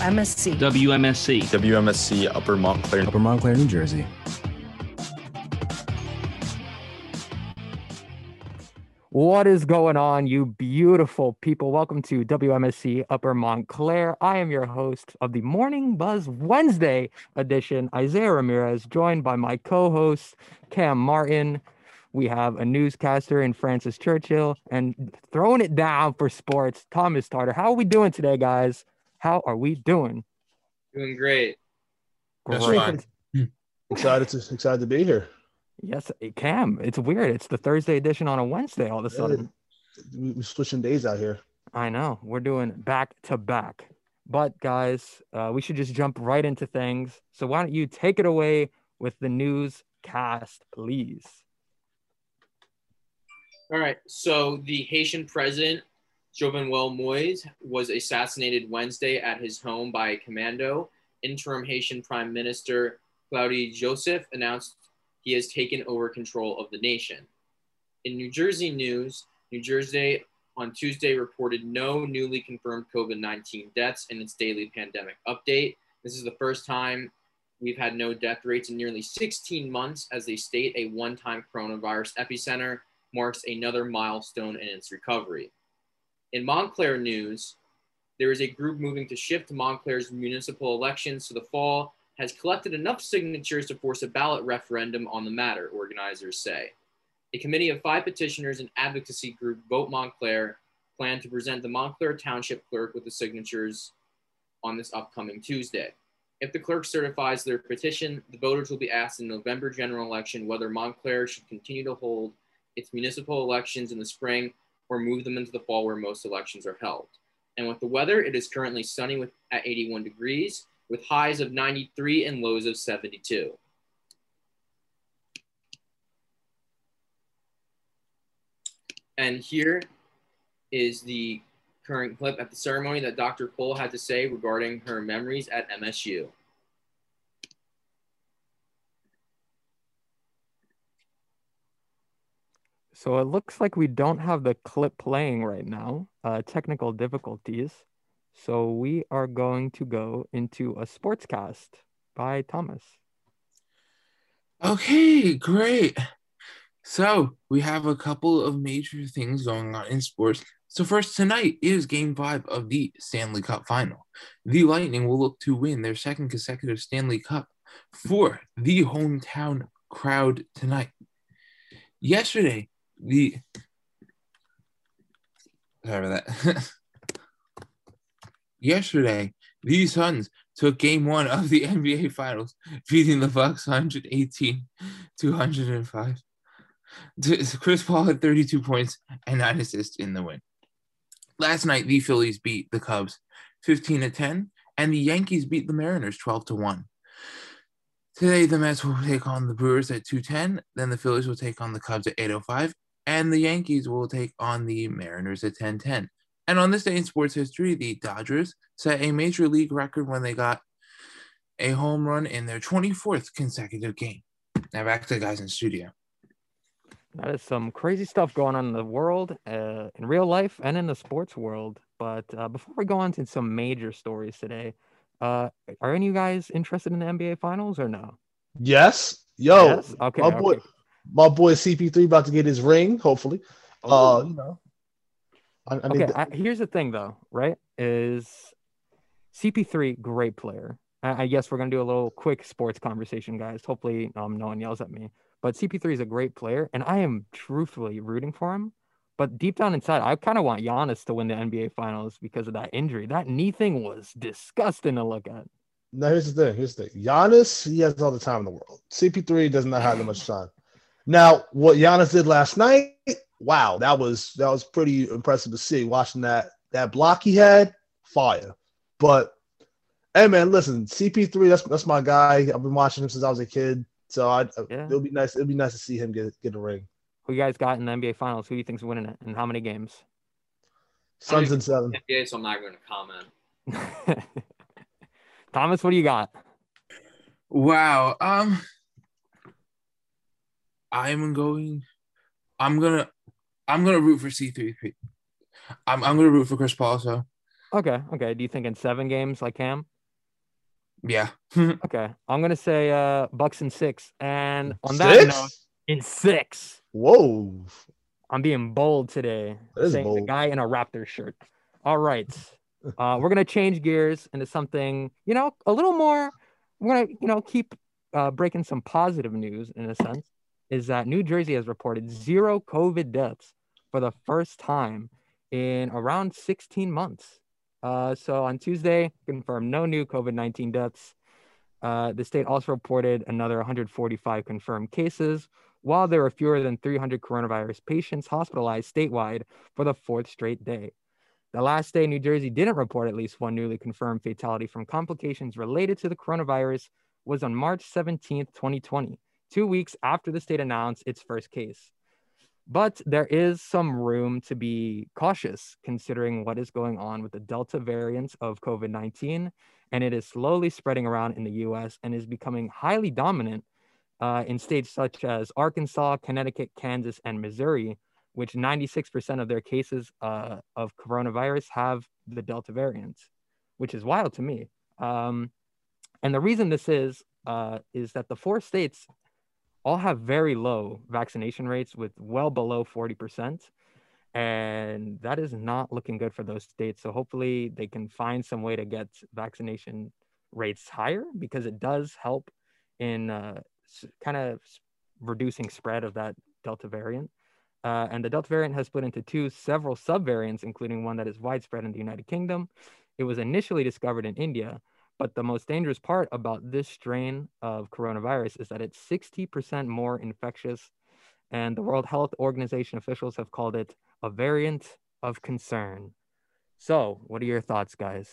MSC. WMSC. WMSC Upper Montclair. Upper Montclair, New Jersey. What is going on, you beautiful people? Welcome to WMSC Upper Montclair. I am your host of the Morning Buzz Wednesday edition, Isaias Ramirez, joined by my co host, Cam Martin. We have a newscaster in Francis Churchill and throwing it down for sports, Thomas Tarter. How are we doing today, guys? How are we doing? Doing great. That's Great. fine. Excited to excited to be here. Yes, Cam. It's weird. It's the Thursday edition on a Wednesday all of a sudden. We- We're switching days out here. I know. We're doing back to back. But guys, uh, we should just jump right into things. So why don't you take it away with the news cast, please? All right. So the Haitian president, Jovenel Moise, was assassinated Wednesday at his home by a commando. Interim Haitian Prime Minister Claude Joseph announced he has taken over control of the nation. In New Jersey news, New Jersey on Tuesday reported no newly confirmed COVID 19 deaths in its daily pandemic update. This is the first time we've had no death rates in nearly 16 months as they state a one time coronavirus epicenter marks another milestone in its recovery. In Montclair news, there is a group moving to shift Montclair's municipal elections to the fall, has collected enough signatures to force a ballot referendum on the matter, organizers say. A committee of five petitioners and advocacy group Vote Montclair plan to present the Montclair Township clerk with the signatures on this upcoming Tuesday. If the clerk certifies their petition, the voters will be asked in November general election whether Montclair should continue to hold its municipal elections in the spring or move them into the fall where most elections are held. And with the weather, it is currently sunny with, at 81 degrees with highs of 93 and lows of 72. And here is the current clip at the ceremony that Dr. Cole had to say regarding her memories at MSU. So it looks like we don't have the clip playing right now. Uh, technical difficulties. So we are going to go into a sportscast by Thomas. Okay, great. So we have a couple of major things going on in sports. So first tonight is game five of the Stanley Cup final. The Lightning will look to win their second consecutive Stanley Cup for the hometown crowd tonight. Yesterday, the sorry about that. Yesterday, the Suns took game one of the NBA Finals, beating the Bucks 118 to 105. Chris Paul had 32 points and nine assists in the win. Last night, the Phillies beat the Cubs 15 to 10, and the Yankees beat the Mariners 12 to 1. Today, the Mets will take on the Brewers at 210, then the Phillies will take on the Cubs at 805, and the Yankees will take on the Mariners at 1010. And on this day in sports history, the Dodgers set a major league record when they got a home run in their 24th consecutive game. Now back to the guys in studio. That is some crazy stuff going on in the world, uh, in real life, and in the sports world. But uh, before we go on to some major stories today, uh, are any of you guys interested in the NBA Finals or no? Yes. Yo, Yes? Okay. my boy, okay. My boy CP3 about to get his ring, hopefully. Uh, you know. I, I mean, Okay, I, here's the thing though, right? Is CP3 great player? I, I guess we're gonna do a little quick sports conversation, guys. Hopefully, um, no one yells at me. But CP3 is a great player, and I am truthfully rooting for him. But deep down inside, I kind of want Giannis to win the NBA Finals because of that injury. That knee thing was disgusting to look at. now here's the thing. Here's the thing. Giannis, he has all the time in the world. CP3 does not have that much time. Now, what Giannis did last night, wow, that was that was pretty impressive to see. Watching that that block he had, fire. But hey, man, listen, CP3, that's that's my guy. I've been watching him since I was a kid. So I, Yeah. it'll be nice. It'll be nice to see him get get a ring. Who you guys got in the NBA Finals? Who do you think's winning it, and how many games? Suns and seven. NBA, so I'm not going to comment. Thomas, what do you got? Wow. Um I'm going I'm gonna I'm gonna root for C3. I'm I'm gonna root for Chris Paul, so Okay, okay. Do you think in seven games like Cam? Yeah. Okay, I'm gonna say uh Bucks in six. And on that note, in six, Whoa. I'm being bold today. That is saying the guy in a Raptor shirt. All right, uh, we're gonna change gears into something you know a little more. We're gonna you know keep uh, breaking some positive news in a sense. Is that New Jersey has reported zero COVID deaths for the first time in around 16 months. Uh, so on Tuesday, confirmed no new COVID 19 deaths. Uh, the state also reported another 145 confirmed cases, while there were fewer than 300 coronavirus patients hospitalized statewide for the fourth straight day. The last day, New Jersey didn't report at least one newly confirmed fatality from complications related to the coronavirus was on March 17th, 2020, two weeks after the state announced its first case. But there is some room to be cautious considering what is going on with the Delta variant of COVID 19. And it is slowly spreading around in the US and is becoming highly dominant uh, in states such as Arkansas, Connecticut, Kansas, and Missouri, which 96% of their cases uh, of coronavirus have the Delta variant, which is wild to me. Um, and the reason this is, uh, is that the four states all have very low vaccination rates with well below 40%. And that is not looking good for those states. So hopefully they can find some way to get vaccination rates higher because it does help in uh, kind of reducing spread of that Delta variant. Uh, and the Delta variant has split into two several subvariants, including one that is widespread in the United Kingdom. It was initially discovered in India, but the most dangerous part about this strain of coronavirus is that it's 60% more infectious. And the World Health Organization officials have called it a variant of concern. So, what are your thoughts, guys?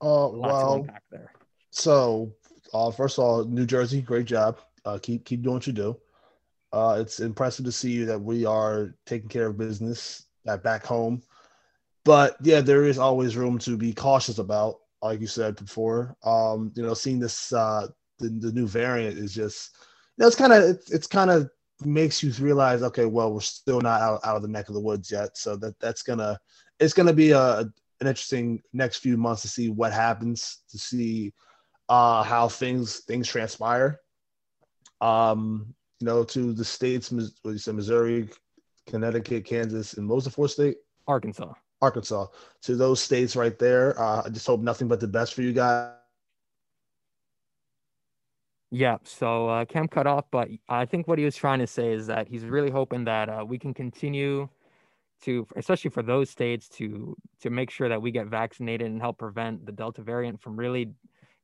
Uh, well, so uh, first of all, New Jersey, great job. Uh, keep keep doing what you do. Uh, it's impressive to see that we are taking care of business at back home. But yeah, there is always room to be cautious about, like you said before. Um, you know, seeing this uh, the, the new variant is just, you know, it's kind of it's, it's kind of makes you realize, okay, well, we're still not out, out of the neck of the woods yet. So that that's gonna it's gonna be a an interesting next few months to see what happens, to see uh, how things things transpire. Um, you know, to the states, what you said, Missouri, Connecticut, Kansas, and what was the fourth state? Arkansas. Arkansas. To those states right there, uh, I just hope nothing but the best for you guys. Yeah, so uh, Cam cut off, but I think what he was trying to say is that he's really hoping that uh, we can continue to, especially for those states, to to make sure that we get vaccinated and help prevent the Delta variant from really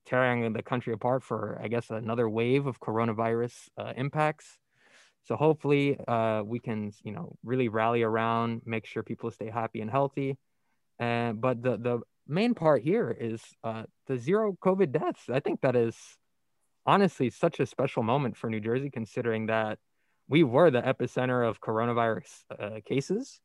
tearing the country apart for, I guess, another wave of coronavirus uh, impacts. So hopefully, uh, we can, you know, really rally around, make sure people stay happy and healthy. And but the the main part here is uh, the zero COVID deaths. I think that is honestly such a special moment for New Jersey, considering that we were the epicenter of coronavirus uh, cases,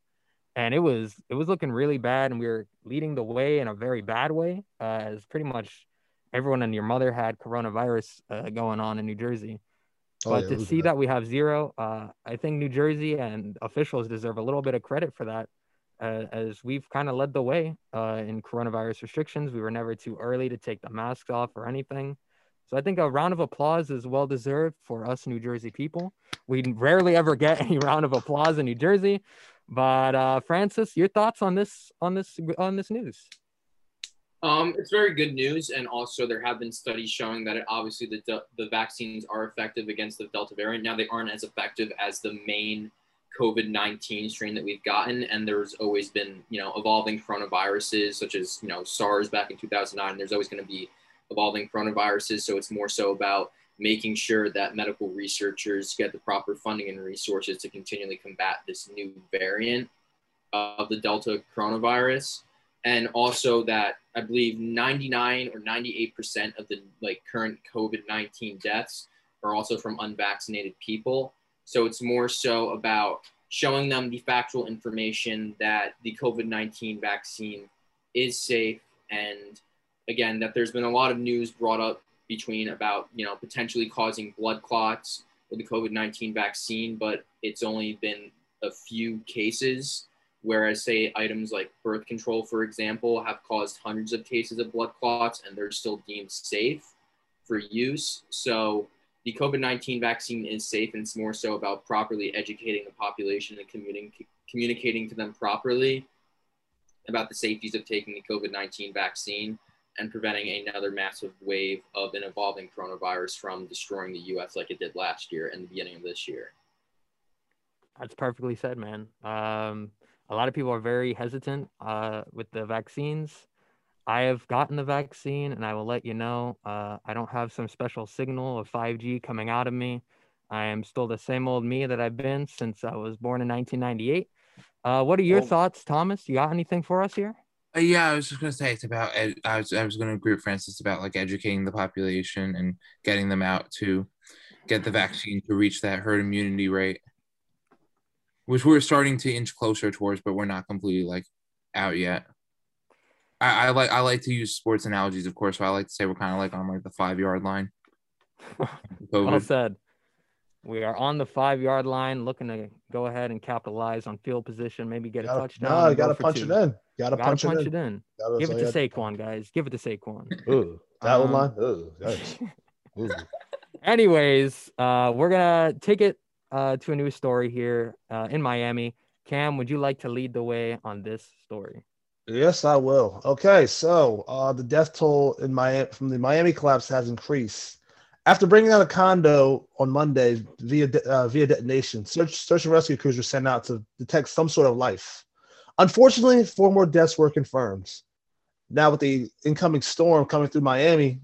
and it was it was looking really bad, and we were leading the way in a very bad way, uh, as pretty much everyone and your mother had coronavirus uh, going on in New Jersey. Oh, But yeah, to see bad. that we have zero, uh, I think New Jersey and officials deserve a little bit of credit for that, uh, as we've kind of led the way uh, in coronavirus restrictions. We were never too early to take the masks off or anything. So I think a round of applause is well deserved for us New Jersey people. We rarely ever get any round of applause in New Jersey. But uh, Francis, your thoughts on this on this on this news? Um, it's very good news, and also there have been studies showing that it, obviously the del- the vaccines are effective against the Delta variant. Now they aren't as effective as the main COVID nineteen strain that we've gotten, and there's always been you know evolving coronaviruses such as you know SARS back in two thousand nine. There's always going to be evolving coronaviruses, so it's more so about making sure that medical researchers get the proper funding and resources to continually combat this new variant of the Delta coronavirus and also that I believe 99 or 98 percent of the like current COVID 19 deaths are also from unvaccinated people. So it's more so about showing them the factual information that the COVID 19 vaccine is safe, and again that there's been a lot of news brought up between about you know potentially causing blood clots with the COVID 19 vaccine, but it's only been a few cases Whereas, say, items like birth control, for example, have caused hundreds of cases of blood clots and they're still deemed safe for use. So, the COVID 19 vaccine is safe, and it's more so about properly educating the population and communi- communicating to them properly about the safeties of taking the COVID 19 vaccine and preventing another massive wave of an evolving coronavirus from destroying the US like it did last year and the beginning of this year. That's perfectly said, man. Um, a lot of people are very hesitant uh, with the vaccines. I have gotten the vaccine, and I will let you know. Uh, I don't have some special signal of 5G coming out of me. I am still the same old me that I've been since I was born in 1998. Uh, what are your Oh. thoughts, Thomas? You got anything for us here? Uh, yeah, I was just gonna say it's about. ed- I was I was gonna agree with Francis about like educating the population and getting them out to get the vaccine to reach that herd immunity rate, which we're starting to inch closer towards, but we're not completely like out yet. I, I like I like to use sports analogies, of course. So I like to say we're kind of like on like the five yard line. Well COVID. said. We are on the five yard line, looking to go ahead and capitalize on field position, maybe get a Gotta, touchdown. no, and you go gotta for punch two. it in. Gotta, Gotta punch, punch it it in. in. Gotta- Give it to gotta- Saquon, guys. Give it to Saquon. Ooh, that Um, one line. Ooh, yikes. Ooh. Anyways, uh, we're gonna take it uh, to a new story here uh, in Miami. Cam, would you like to lead the way on this story? Yes, I will. Okay, so uh, the death toll in Miami from the Miami collapse has increased. After bringing down a condo on Monday via de- uh, via detonation, search search and rescue crews were sent out to detect some sort of life. Unfortunately, four more deaths were confirmed. Now, with the incoming storm coming through Miami,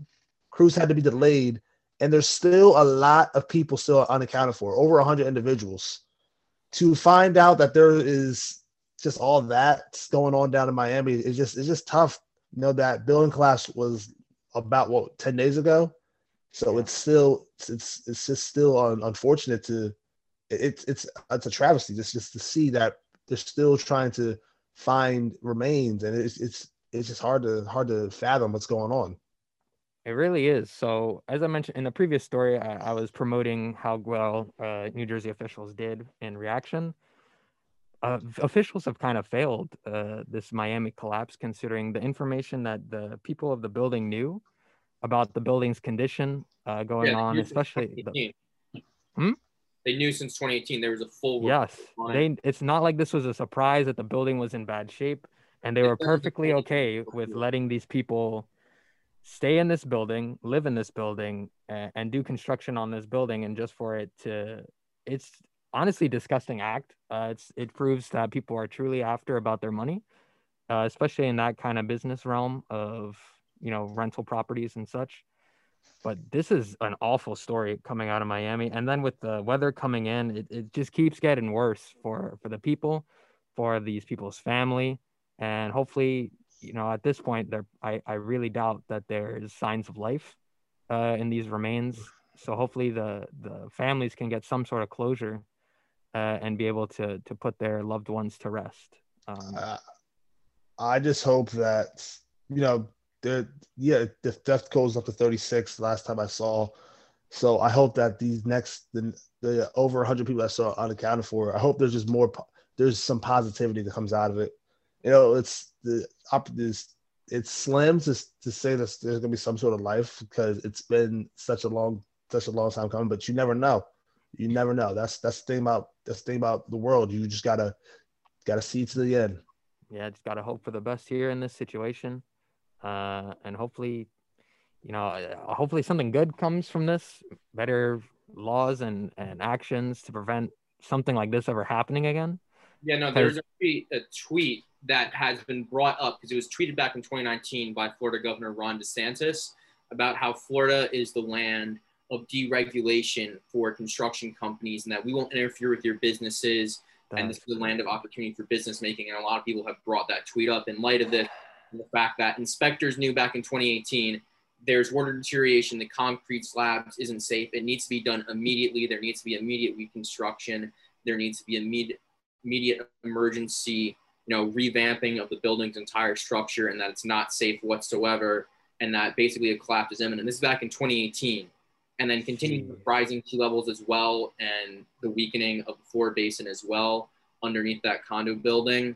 crews had to be delayed, and there's still a lot of people still unaccounted for, over 100 individuals. To find out that there is just all that's going on down in Miami it's just it's just tough. You know that building collapse was about what 10 days ago. So Yeah. it's still it's it's just still un, unfortunate to it's it's it's a travesty just just to see that they're still trying to find remains and it's it's it's just hard to hard to fathom what's going on. It really is. So, as I mentioned in the previous story, I, I was promoting how well uh, New Jersey officials did in reaction. Uh, officials have kind of failed uh, this Miami collapse, considering the information that the people of the building knew about the building's condition uh, going Yeah, on, especially the, 2018. Hmm? They knew since 2018 there was a full Yes, they. It's not like this was a surprise that the building was in bad shape, and they were perfectly okay with letting these people stay in this building, live in this building, and, and do construction on this building, and just for it to, it's honestly disgusting act. Uh, it's it proves that people are truly after about their money, uh, especially in that kind of business realm of you know rental properties and such. But this is an awful story coming out of Miami, and then with the weather coming in, it, it just keeps getting worse for for the people, for these people's family, and hopefully, you know, at this point, there I I really doubt that there's signs of life uh, in these remains. So hopefully, the the families can get some sort of closure uh, and be able to to put their loved ones to rest. Um, Uh, I just hope that you know the yeah the death goes up to 36 last time I saw. So I hope that these next the, the over 100 people I saw unaccounted for. I hope there's just more there's some positivity that comes out of it. You know, it's the up this it's slim to to say that there's gonna be some sort of life because it's been such a long such a long time coming, but you never know. You never know. That's that's the thing about that's the thing about the world. You just gotta gotta see to the end. yeah, just gotta hope for the best here in this situation, uh, and hopefully, you know, uh, hopefully something good comes from this. Better laws and and actions to prevent something like this ever happening again. Yeah, no, there's actually a tweet that has been brought up because it was tweeted back in 2019 by Florida Governor Ron DeSantis about how Florida is the land of deregulation for construction companies and that we won't interfere with your businesses and this is the land of opportunity for business making. And a lot of people have brought that tweet up in light of this and the fact that inspectors knew back in 2018 there's water deterioration, the concrete slabs isn't safe. It needs to be done immediately. There needs to be immediate reconstruction. There needs to be immediate immediate emergency, you know, revamping of the building's entire structure and that it's not safe whatsoever and that basically a collapse is imminent. This is back in 2018. And then continuing with hmm. rising sea levels as well and the weakening of the floor basin as well underneath that condo building.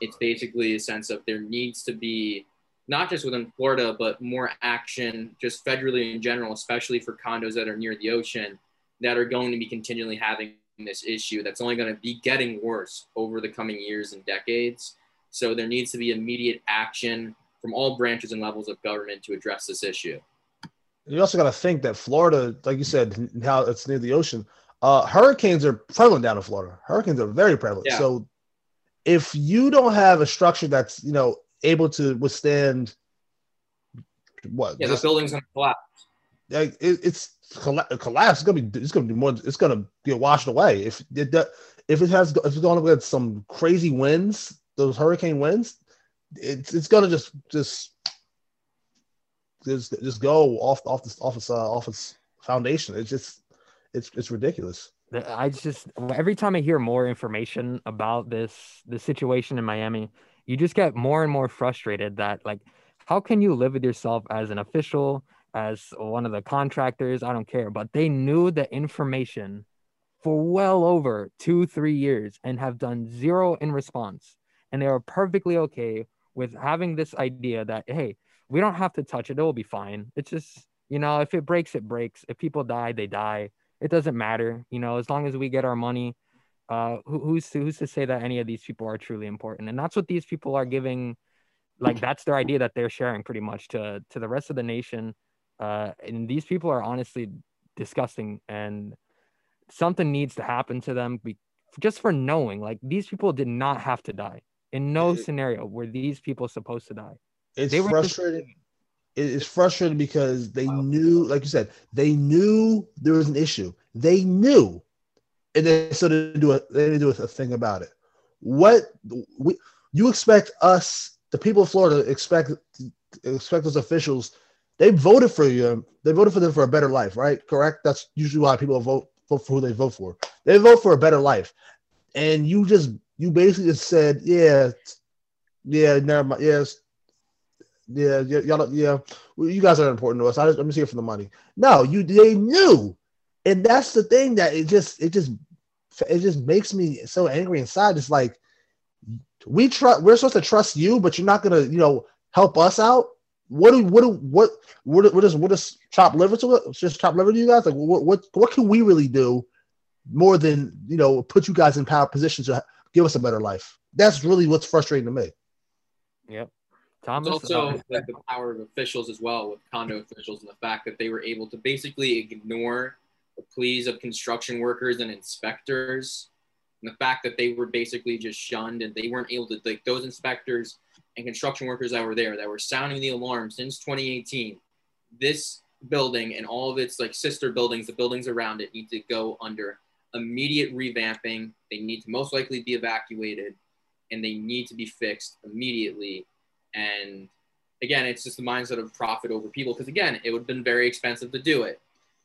it's basically a sense of there needs to be not just within Florida, but more action just federally in general, especially for condos that are near the ocean that are going to be continually having this issue that's only going to be getting worse over the coming years and decades. So there needs to be immediate action from all branches and levels of government to address this issue. You also got to think that Florida, like you said, how it's near the ocean. Uh, hurricanes are prevalent down in Florida. Hurricanes are very prevalent. Yeah. So if you don't have a structure that's you know able to withstand what Yeah, the building's going to collapse. like it, it's collapse. It's gonna be it's gonna be more. It's gonna get washed away if it if it has if it's going to get some crazy winds, those hurricane winds, it's it's gonna just just just just go off off this office uh, off its foundation. It's just it's it's ridiculous. I just every time I hear more information about this the situation in Miami, you just get more and more frustrated that like how can you live with yourself as an official, as one of the contractors, I don't care, but they knew the information for well over 2-3 years and have done zero in response. And they are perfectly okay with having this idea that hey, we don't have to touch it, it will be fine. It's just, you know, if it breaks, it breaks. If people die, they die it doesn't matter you know as long as we get our money uh who, who's to, who's to say that any of these people are truly important and that's what these people are giving like that's their idea that they're sharing pretty much to to the rest of the nation uh and these people are honestly disgusting and something needs to happen to them be, just for knowing like these people did not have to die in no It- scenario were these people supposed to die It's They were just- frustrating. It's frustrating because they knew, like you said, they knew there was an issue. They knew, and they they didn't do a they didn't do a thing about it. What we you expect us, the people of Florida, expect expect those officials. They voted for you. Um, they voted for them for a better life, right? Correct. That's usually why people vote, vote for who they vote for. They vote for a better life, and you just you basically just said, yeah, yeah, never mind, yes, yeah, y- y'all, yeah, well, you guys are important to us. I just, I'm just here for the money. No, you they knew, and that's the thing that it just it just it just makes me so angry inside. It's like we trust we're supposed to trust you, but you're not gonna you know help us out. What do what do what what what does what does chop liver to it? Just chop liver to you guys? Like what what what can we really do more than you know put you guys in power positions to give us a better life? That's really what's frustrating to me. yep It's also like the power of officials as well, with condo officials, and the fact that they were able to basically ignore the pleas of construction workers and inspectors, and the fact that they were basically just shunned and they weren't able to like those inspectors and construction workers that were there that were sounding the alarm since 2018. This building and all of its like sister buildings, the buildings around it, need to go under immediate revamping. They need to most likely be evacuated, and they need to be fixed immediately and again, it's just the mindset of profit over people. Because again, it would have been very expensive to do it.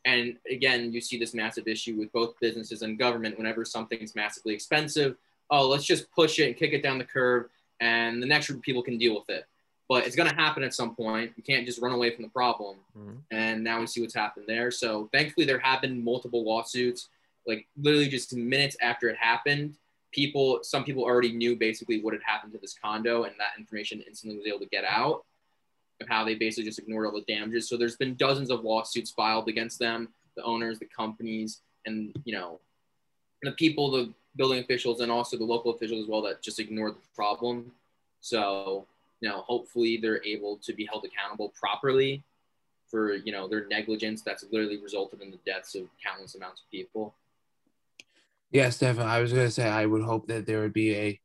And again, you see this massive issue with both businesses and government. Whenever something's massively expensive, oh, let's just push it and kick it down the curve, and the next group of people can deal with it. But it's going to happen at some point. You can't just run away from the problem. mhm. And now we see what's happened there. So thankfully, there have been multiple lawsuits. Like literally just minutes after it happened, people, some people already knew basically what had happened to this condo, and that information instantly was able to get out of how they basically just ignored all the damages. So there's been dozens of lawsuits filed against them, the owners, the companies, and you know, the people, the building officials, and also the local officials as well that just ignored the problem. So you know, hopefully they're able to be held accountable properly for you know their negligence that's literally resulted in the deaths of countless amounts of people. Yes, definitely. I was gonna say I would hope that there would be a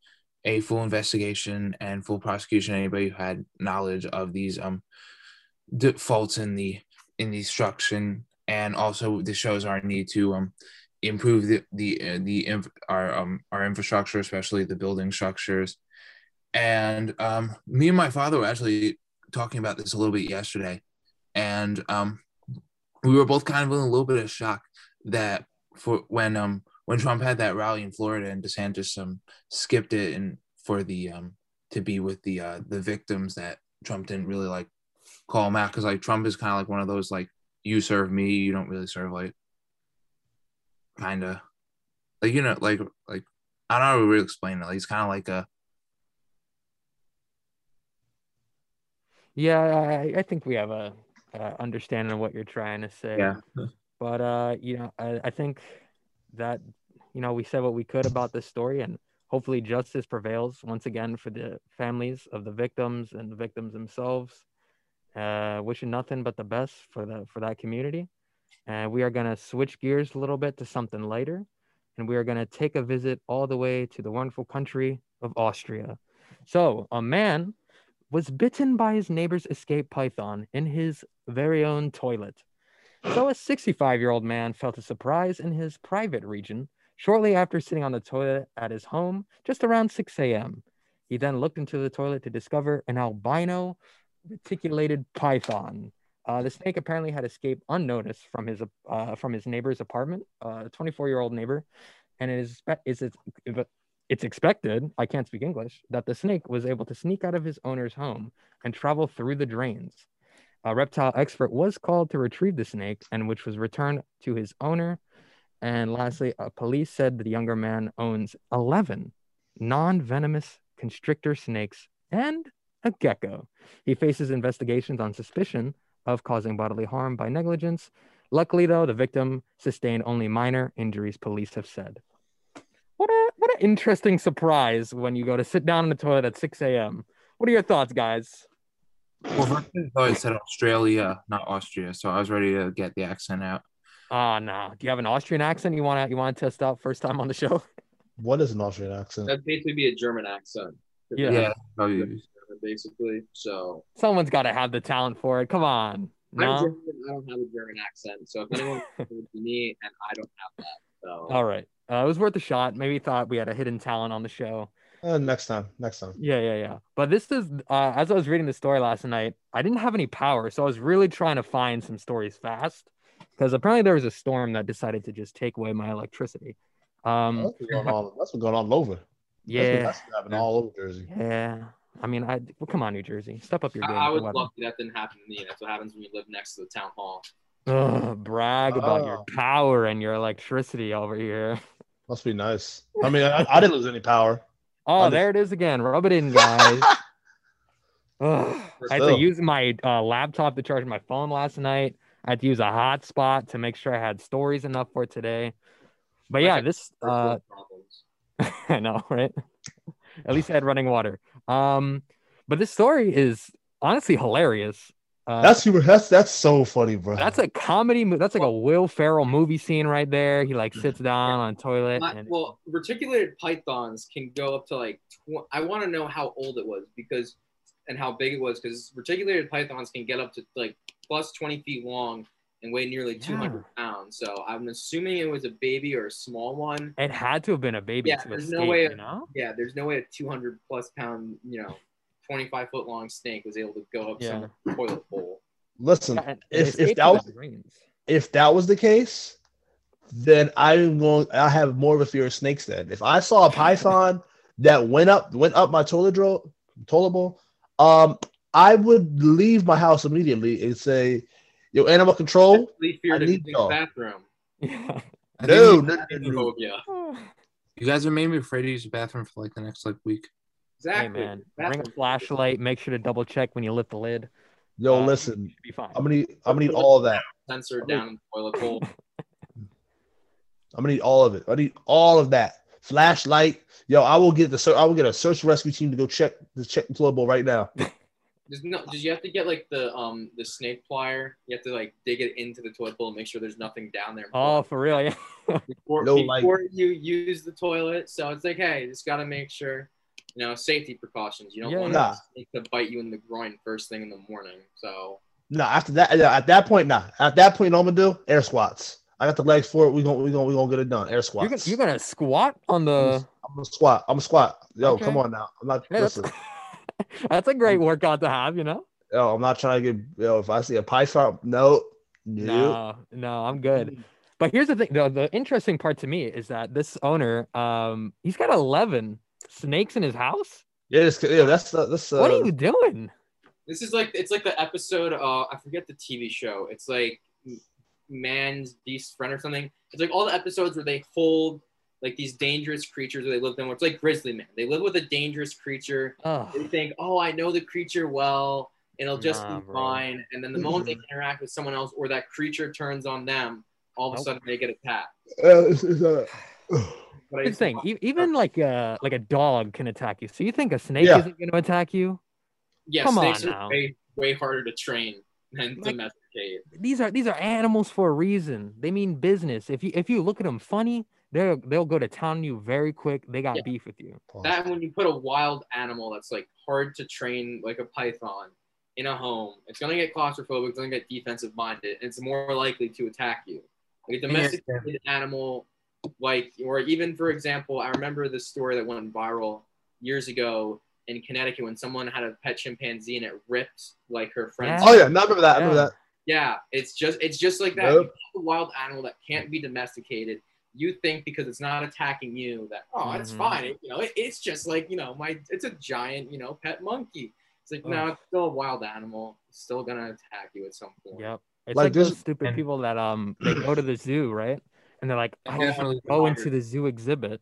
a full investigation and full prosecution. Anybody who had knowledge of these um faults in the in the structure, and also this shows our need to um improve the the uh, the inf- our um our infrastructure, especially the building structures. And um, me and my father were actually talking about this a little bit yesterday, and um, we were both kind of in a little bit of shock that for when um when Trump had that rally in Florida and DeSantis um, skipped it and for the um, to be with the uh, the victims that Trump didn't really like call them out because like Trump is kind of like one of those like you serve me you don't really serve like kind of like you know like like I don't know how to really explain it like, he's kind of like a yeah I, I think we have a uh, understanding of what you're trying to say yeah. but uh you know I, I think that you know we said what we could about this story, and hopefully justice prevails once again for the families of the victims and the victims themselves. Uh, wishing nothing but the best for the for that community. And we are gonna switch gears a little bit to something lighter, and we are gonna take a visit all the way to the wonderful country of Austria. So a man was bitten by his neighbor's escape python in his very own toilet. So a 65 year old man felt a surprise in his private region shortly after sitting on the toilet at his home just around 6 a.m. He then looked into the toilet to discover an albino reticulated python. Uh, the snake apparently had escaped unnoticed from his uh, from his neighbor's apartment, uh, a 24 year old neighbor, and it is is it, it's expected. I can't speak English that the snake was able to sneak out of his owner's home and travel through the drains. A reptile expert was called to retrieve the snake, and which was returned to his owner. And lastly, uh, police said the younger man owns 11 non venomous constrictor snakes and a gecko. He faces investigations on suspicion of causing bodily harm by negligence. Luckily, though, the victim sustained only minor injuries, police have said. What a what an interesting surprise when you go to sit down in the toilet at 6 a.m. What are your thoughts, guys? Well, first I thought it said Australia, not Austria, so I was ready to get the accent out. Ah, no! Do you have an Austrian accent you want to you want to test out first time on the show? What is an Austrian accent? That'd basically be a German accent. Yeah. Yeah, probably. Basically. So Someone's got to have the talent for it. Come on. I'm No. German. I don't have a German accent. So if anyone it would be me, and I don't have that. So All right. Uh, it was worth a shot. Maybe thought we had a hidden talent on the show. Uh, next time. Next time. Yeah, yeah, yeah. But this is uh, as I was reading the story last night, I didn't have any power, so I was really trying to find some stories fast because apparently there was a storm that decided to just take away my electricity. Um, That's what's going on. That's what's going on all over. That's, what- yeah, that's what's happening all over Jersey. yeah. I mean, I well, come on, New Jersey, step up your game. I for was weather. lucky that didn't happen to me. That's what happens when you live next to the town hall. Ugh, brag about your Oh. power and your electricity over here. Must be nice. I mean, I, I didn't lose any power. Oh, Under- there it is again. Rub it in, guys. I had to use my uh, laptop to charge my phone last night. I had to use a hotspot to make sure I had stories enough for today. But yeah, this uh. I know, right? At least I had running water. Um, but this story is honestly hilarious. Uh, That's super. That's that's so funny, bro. that's a comedy. mo- That's like a Will Ferrell movie scene right there. He like sits down on a toilet. Not- And, well, reticulated pythons can go up to like. Tw- I want to know how old it was because, and how big it was because reticulated pythons can get up to like plus twenty feet long and weigh nearly two hundred pounds. So I'm assuming it was a baby or a small one. it had to have been a baby Yeah, to there's escape. no way- you know? Yeah, there's no way a two hundred plus pound, you know, twenty five foot long snake was able to go up Yeah. some toilet bowl. Listen, Yeah, if- if that was- the if that was the case, then I'm going. I have more of a fear of snakes. Then, if I saw a python that went up went up my toilet dro- toilet bowl, um, I would leave my house immediately and say, "Yo, animal control." Leave fear I to need the y'all. bathroom. Yeah. I No, no, no, no. You guys have made me afraid to use the bathroom for like the next like week. Exactly. Hey man, bring a flashlight. Make sure to double check when you lift the lid. Yo, Uh, listen, be fine. I'm gonna need. I'm gonna need all of that. Sensor down in the toilet bowl. I'm gonna need all of it. I need all of that. Flashlight. Yo, I will get the. ser- I will get a search and rescue team to go check the check the toilet bowl right now. Does no. Did you have to get like the um the snake plier? You have to like dig it into the toilet bowl and make sure there's nothing down there. Oh, for real? Yeah. before, no, before like- you use the toilet. So it's like, hey, just gotta make sure, you know, safety precautions. You don't Yeah, want yeah. a snake to bite you in the groin first thing in the morning. So No, after that, at that point, nah. At that point, you know I'm gonna do? Air squats. I got the legs for it. We gonna we gonna we gonna get it done. Air You're squats. gonna, you're gonna squat on the. I'm gonna squat. I'm gonna squat. Yo, Okay. come on now. I'm not Hey, that's, listen. that's a great workout to have. You know. Yo, I'm not trying to get. Yo, if I see a python, no, no. No, no, I'm good. But here's the thing. The, the interesting part to me is that this owner, um, he's got 11 snakes in his house. Yeah, it's, yeah, that's uh, that's. Uh, What are you doing? this is like it's like the episode. Uh, I forget the TV show. It's like Man's Beast Friend or something. It's like all the episodes where they hold like these dangerous creatures where they live them. It's like Grizzly Man. They live with a dangerous creature. Oh, They think, oh, I know the creature well. and it'll just Nah, be bro. fine. And then the moment they interact with someone else or that creature turns on them, all of a Nope. sudden they get attacked. Uh, it's- it's, uh, But I Good thing. E- even like a like a dog can attack you. So you think a snake Yeah. isn't going to attack you? yeah, come on snakes now. are way, way harder to train than Like- domesticate. These are these are animals for a reason. They mean business. If you if you look at them funny, they'll they'll go to town on you very quick. They got Yeah. beef with you. That when you put a wild animal that's like hard to train, like a python, in a home, it's gonna get claustrophobic. It's gonna get defensive minded. and It's more likely to attack you. Like a Yeah. domesticated animal, like or even for example, I remember this story that went viral years ago in Connecticut when someone had a pet chimpanzee and it ripped like her friend's. oh yeah, no, I remember that. I remember that. Yeah, it's just it's just like that. Yep. You have a wild animal that can't be domesticated. You think because it's not attacking you that oh it's Mhm. fine. It- you know, it, it's just like you know my it's a giant you know pet monkey. It's like no, it's still a wild animal. It's still gonna attack you at some point. Yep. It's Like like, those stupid and- people that um they go to the zoo, right? And they're like, And I want to go the into the zoo exhibit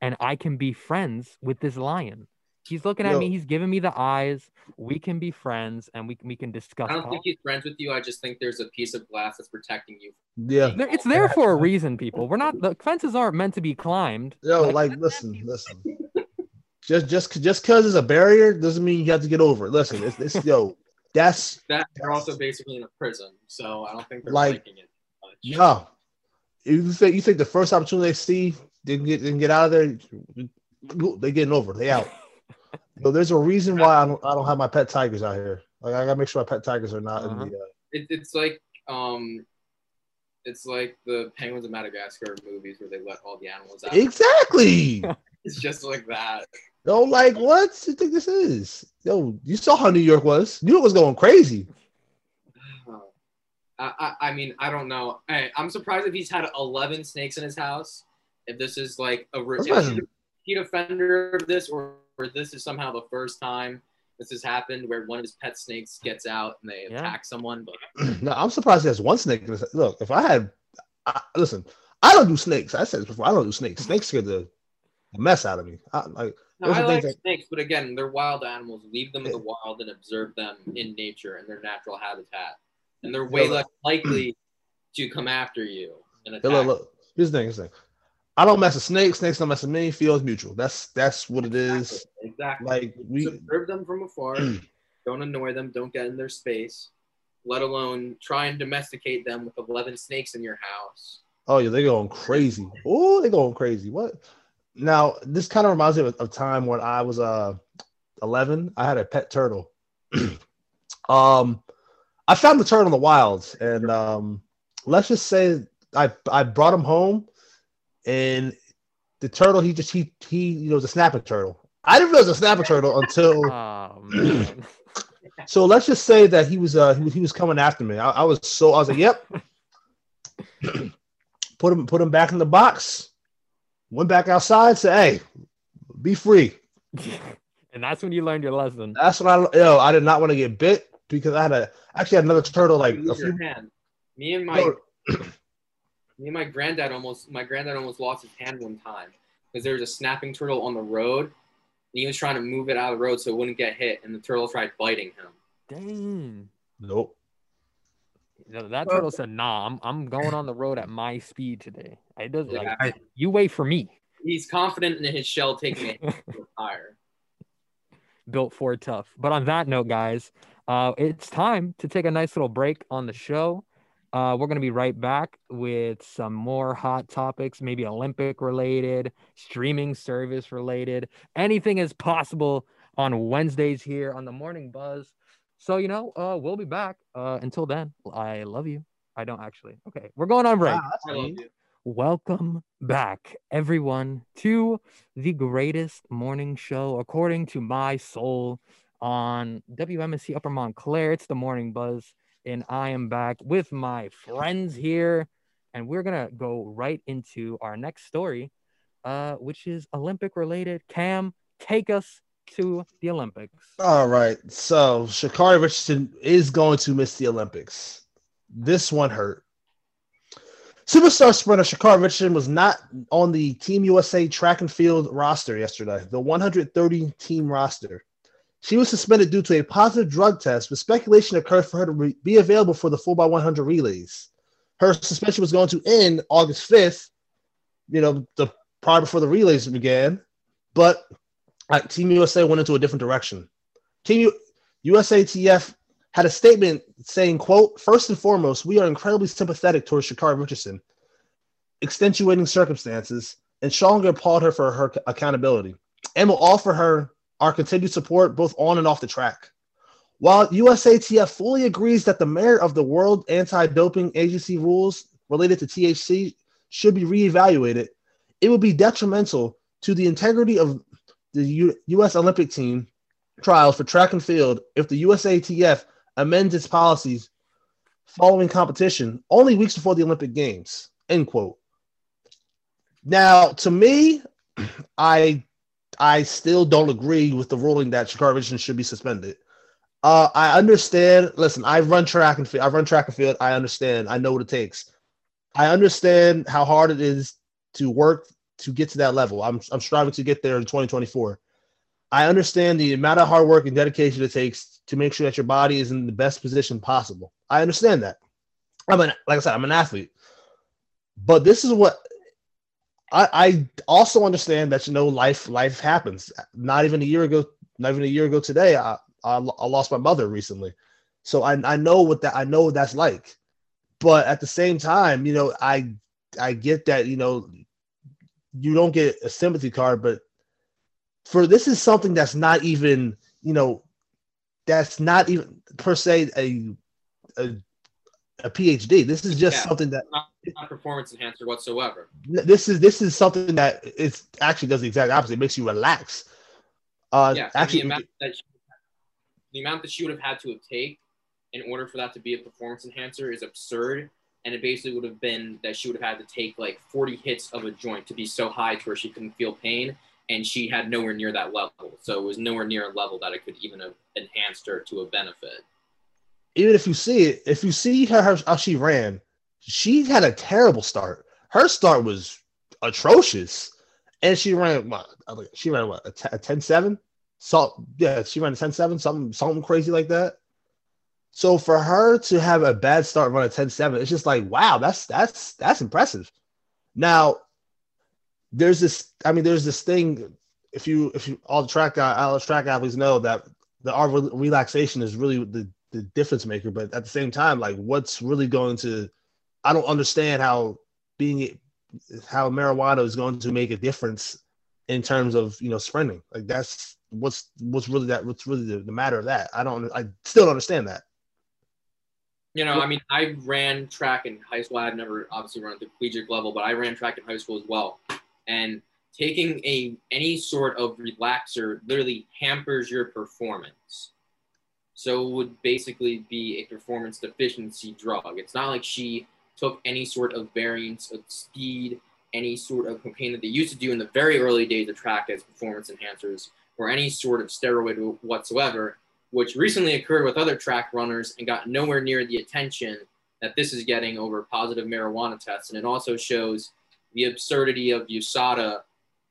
and I can be friends with this lion. He's looking at Yo. me, he's giving me the eyes. We can be friends and we can we can discuss. I don't pol- think he's friends with you. I just think there's a piece of glass that's protecting you. Yeah. It's there for a reason, people. We're not the fences aren't meant to be climbed. Yo, like, listen, listen. Just, just, just because it's a barrier doesn't mean you have to get over it. Listen, it's, it's yo, that's That they're also basically in a prison, so I don't think they're Like- liking it much. no. You think you think the first opportunity they see, they can get, they can get out of there. They getting over. They out. Yo, there's a reason why I don't, I don't have my pet tigers out here. Like, I gotta make sure my pet tigers are not Uh-huh. in the. Uh, it, it's like um it's like the penguins of madagascar movies where they let all the animals out exactly. it's just like that No, like, what do you think this is? Yo, you saw how New York was. New York was going crazy. I, I, I mean i don't know I, i'm surprised if he's had 11 snakes in his house if this is like a re- That's if he's a repeat offender of this or, or this is somehow the first time this has happened where one of his pet snakes gets out and they Yeah. attack someone but no, I'm surprised there's one snake. Look, if I had, I, listen, I don't do snakes. I said this before. I don't do snakes. Snakes scare the, the mess out of me. I, like, No, I like things snakes, but again, they're wild animals. Leave them in the wild and observe them in nature in their natural habitat, and they're way less likely to come after you and attack. look, look. Here's the thing. Here's the thing. I don't mess with snakes. Snakes don't mess with me. Feels mutual. That's that's what it is. Exactly. Like we. Observe them from afar. don't annoy them. Don't get in their space. Let alone try and domesticate them with 11 snakes in your house. Oh yeah, they're going crazy. Oh, they're going crazy. What? Now this kind of reminds me of a time when I was uh 11. I had a pet turtle. um, I found the turtle in the wilds, and um, let's just say I I brought him home, and the turtle he just he he you know was a snapping turtle. I didn't realize it was a snapping turtle until Oh so let's just say that he was uh he was, he was coming after me. I, I was so I was like, yep. put him put him back in the box. Went back outside. Said, hey, be free. and that's when you learned your lesson. That's when I yo. I did not want to get bit because I had a actually had another turtle like You a few. hand. Me and my me and my granddad almost my granddad almost lost his hand one time because there was a snapping turtle on the road and he was trying to move it out of the road so it wouldn't get hit and the turtle tried biting him Dang. nope. That that turtle said, "Nah, I'm I'm going on the road at my speed today. It does like Yeah. you wait for me." he's confident in his shell taking a hit to higher built for tough. But on that note, guys, uh, it's time to take a nice little break on the show. Uh, we're gonna be right back with some more hot topics, maybe Olympic related, streaming service related. Anything is possible on Wednesdays here on the Morning Buzz. So you know, uh, we'll be back. Uh, until then, I love you. I don't actually. Okay, we're going on break. Wow, that's I love mean. you. Welcome back, everyone, to the greatest morning show, according to my soul, on WMSC Upper Montclair. It's the Morning Buzz, and I am back with my friends here, and we're gonna go right into our next story, uh, which is Olympic related. Cam, take us to the Olympics. All right. So Sha'Carri Richardson is going to miss the Olympics. This one hurt. Superstar sprinter Sha'Carri Richardson was not on the Team USA track and field roster yesterday, the 130 team roster. She was suspended due to a positive drug test, but speculation occurred for her to re- be available for the 4x100 relays. Her suspension was going to end August 5th, you know, the prior before the relays began, but uh, Team USA went into a different direction. Team U- USATF had a statement saying, quote, first and foremost, we are incredibly sympathetic towards Sha'Carri Richardson, extenuating circumstances, and strongly applaud her for her accountability and will offer her our continued support both on and off the track. While USATF fully agrees that the merit of the World Anti Doping Agency rules related to THC should be reevaluated, it would be detrimental to the integrity of the U- U.S. Olympic team trials for track and field if the USATF amends its policies following competition only weeks before the Olympic Games. End quote. Now, to me, I I still don't agree with the ruling that Sha'Carri Richardson should be suspended. Uh, I understand. Listen, I run track and field. I run track and field. I understand. I know what it takes. I understand how hard it is to work to get to that level. I'm I'm striving to get there in 2024. I understand the amount of hard work and dedication it takes to make sure that your body is in the best position possible. I understand that. I'm an like I said, I'm an athlete. But this is what I, I also understand that you know life life happens. Not even a year ago, not even a year ago today, I I, I lost my mother recently, so I I know what that I know what that's like. But at the same time, you know, I I get that you know you don't get a sympathy card, but for this is something that's not even you know that's not even per se a a, a PED. This is just Yeah. something that Not, not performance enhancer whatsoever. this is this is something that it's actually does the exact opposite. It makes you relax. Uh, yeah, actually, the amount that she, the amount that she would have had to have taken in order for that to be a performance enhancer is absurd. And it basically would have been that she would have had to take like 40 hits of a joint to be so high to where she couldn't feel pain, and she had nowhere near that level. So it was nowhere near a level that it could even have enhanced her to a benefit. Even if you see it, if you see her, how she ran, she had a terrible start. Her start was atrocious, and she ran what? She ran what a, t- a 10-7? So yeah, she ran a 10-7, something something crazy like that. So for her to have a bad start, run a 10-7, it's just like wow, that's that's that's impressive. Now, there's this. I mean, there's this thing. If you if you all the track guy, all the track athletes know that the our relaxation is really the the difference maker. But at the same time, like what's really going to? I don't understand how being how marijuana is going to make a difference in terms of you know sprinting. Like that's what's what's really that what's really the, the matter of that. I don't. I still don't understand that. You know, I mean, I ran track in high school. I've never obviously run at the collegiate level, but I ran track in high school as well. And taking a any sort of relaxer literally hampers your performance. So it would basically be a performance deficiency drug. It's not like she took any sort of variance of speed, any sort of cocaine that they used to do in the very early days of track as performance enhancers, or any sort of steroid whatsoever which recently occurred with other track runners and got nowhere near the attention that this is getting over positive marijuana tests. And it also shows the absurdity of USADA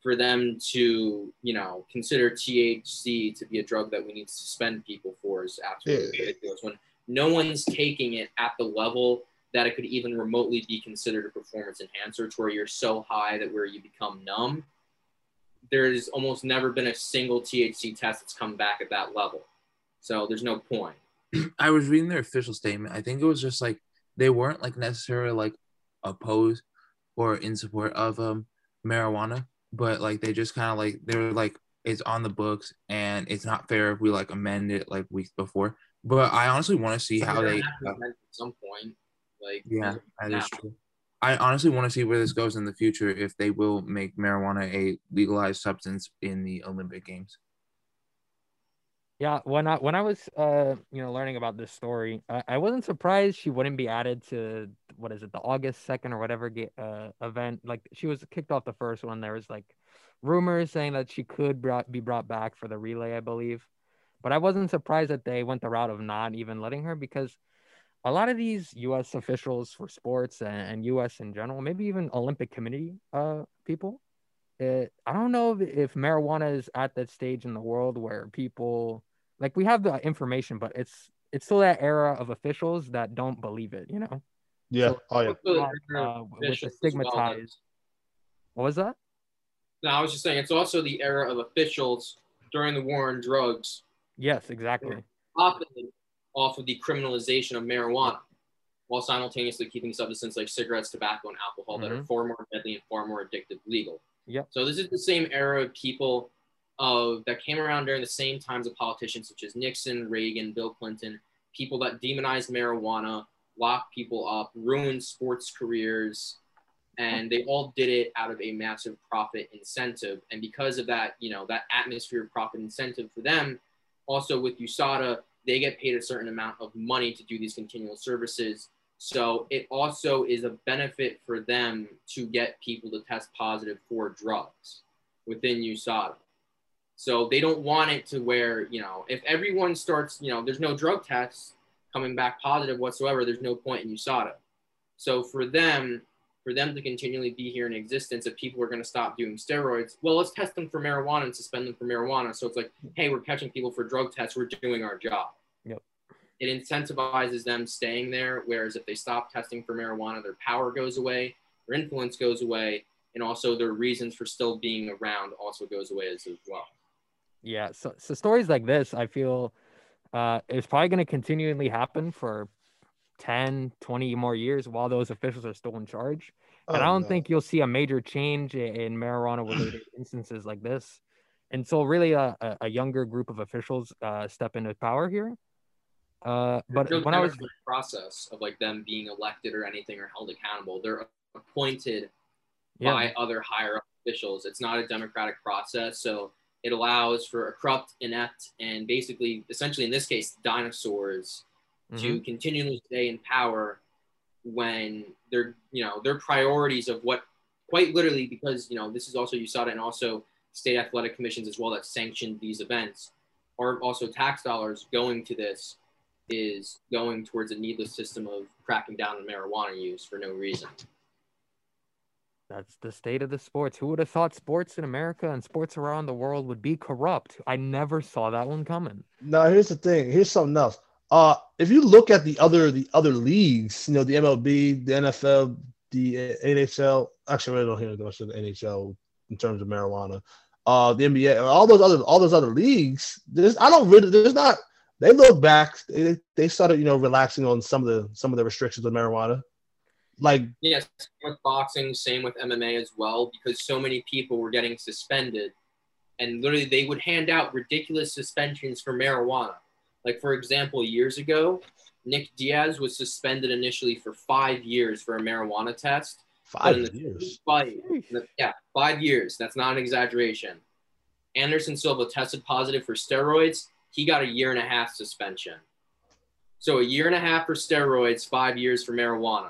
for them to, you know, consider THC to be a drug that we need to suspend people for is absolutely Yeah. ridiculous. When no one's taking it at the level that it could even remotely be considered a performance enhancer to where you're so high that where you become numb. There's almost never been a single THC test that's come back at that level. So there's no point. I was reading their official statement. I think it was just like they weren't like necessarily like opposed or in support of um marijuana, but like they just kind of like they're like it's on the books and it's not fair if we like amend it like weeks before. But I honestly want to see how they. gonna have to amend at some point. Like Yeah, that now. is true. I honestly want to see where this goes in the future if they will make marijuana a legalized substance in the Olympic Games. Yeah, when I when I was uh you know learning about this story, I, I wasn't surprised she wouldn't be added to what is it the August second or whatever uh event. Like she was kicked off the first one. There was like rumors saying that she could brought, be brought back for the relay, I believe. But I wasn't surprised that they went the route of not even letting her because a lot of these U.S. officials for sports and, and U.S. in general, maybe even Olympic committee uh people, it, I don't know if, if marijuana is at that stage in the world where people like we have the information, but it's it's still that era of officials that don't believe it. You know, Yeah. So- oh yeah. Also, uh, with the officials as well, stigmatized. What was that? No, I was just saying it's also the era of officials during the war on drugs Yes, exactly. profited off of the criminalization of marijuana while simultaneously keeping substances like cigarettes, tobacco, and alcohol that are far more deadly and far more addictive legal. Yep. So this is the same era of people of that came around during the same times of politicians such as Nixon, Reagan, Bill Clinton, people that demonized marijuana, locked people up, ruined sports careers, and they all did it out of a massive profit incentive. And because of that, you know, that atmosphere of profit incentive for them, also with USADA, they get paid a certain amount of money to do these continual services. So it also is a benefit for them to get people to test positive for drugs within USADA. So they don't want it to where, you know, if everyone starts, you know, there's no drug tests coming back positive whatsoever, there's no point in USADA. So for them, for them to continually be here in existence, if people are going to stop doing steroids, well, let's test them for marijuana and suspend them for marijuana. So it's like, hey, we're catching people for drug tests, we're doing our job. Yep. It incentivizes them staying there. Whereas if they stop testing for marijuana, their power goes away, their influence goes away, and also their reasons for still being around also goes away as, as well. Yeah. So, so stories like this, I feel, uh, is probably going to continually happen for 10, 20 more years while those officials are still in charge. And I Oh, don't no. think you'll see a major change i- in marijuana related instances like this until really a, a, younger group of officials uh, step into power here. Uh, but There's when I was process of like them being elected or anything or held accountable, they're appointed yeah, by other higher officials. It's not a democratic process, so it allows for a corrupt, inept, and basically, essentially in this case, dinosaurs to mhm, continually stay in power when their you know their priorities of what quite literally because you know this is also USADA and also state athletic commissions as well that sanctioned these events are also tax dollars going to this is going towards a needless system of cracking down on marijuana use for no reason. That's the state of the sports. Who would have thought sports in America and sports around the world would be corrupt? I never saw that one coming. Now here's the thing. Here's something else. Uh, if you look at the other the other leagues, you know the MLB, the NFL, the NHL. Actually, I really don't hear much of the NHL in terms of marijuana. Uh, the NBA, all those other all those other leagues. There's I don't really there's not. They look back. They, they started you know relaxing on some of the some of the restrictions of marijuana. Like Yes, with boxing, same with MMA as well, because so many people were getting suspended, and literally they would hand out ridiculous suspensions for marijuana. Like for example, years ago, Nick Diaz was suspended initially for five years for a marijuana test. five the years. Fight, yeah, five years. That's not an exaggeration. Anderson Silva tested positive for steroids. He got a year and a half suspension. So a year and a half for steroids, five years for marijuana.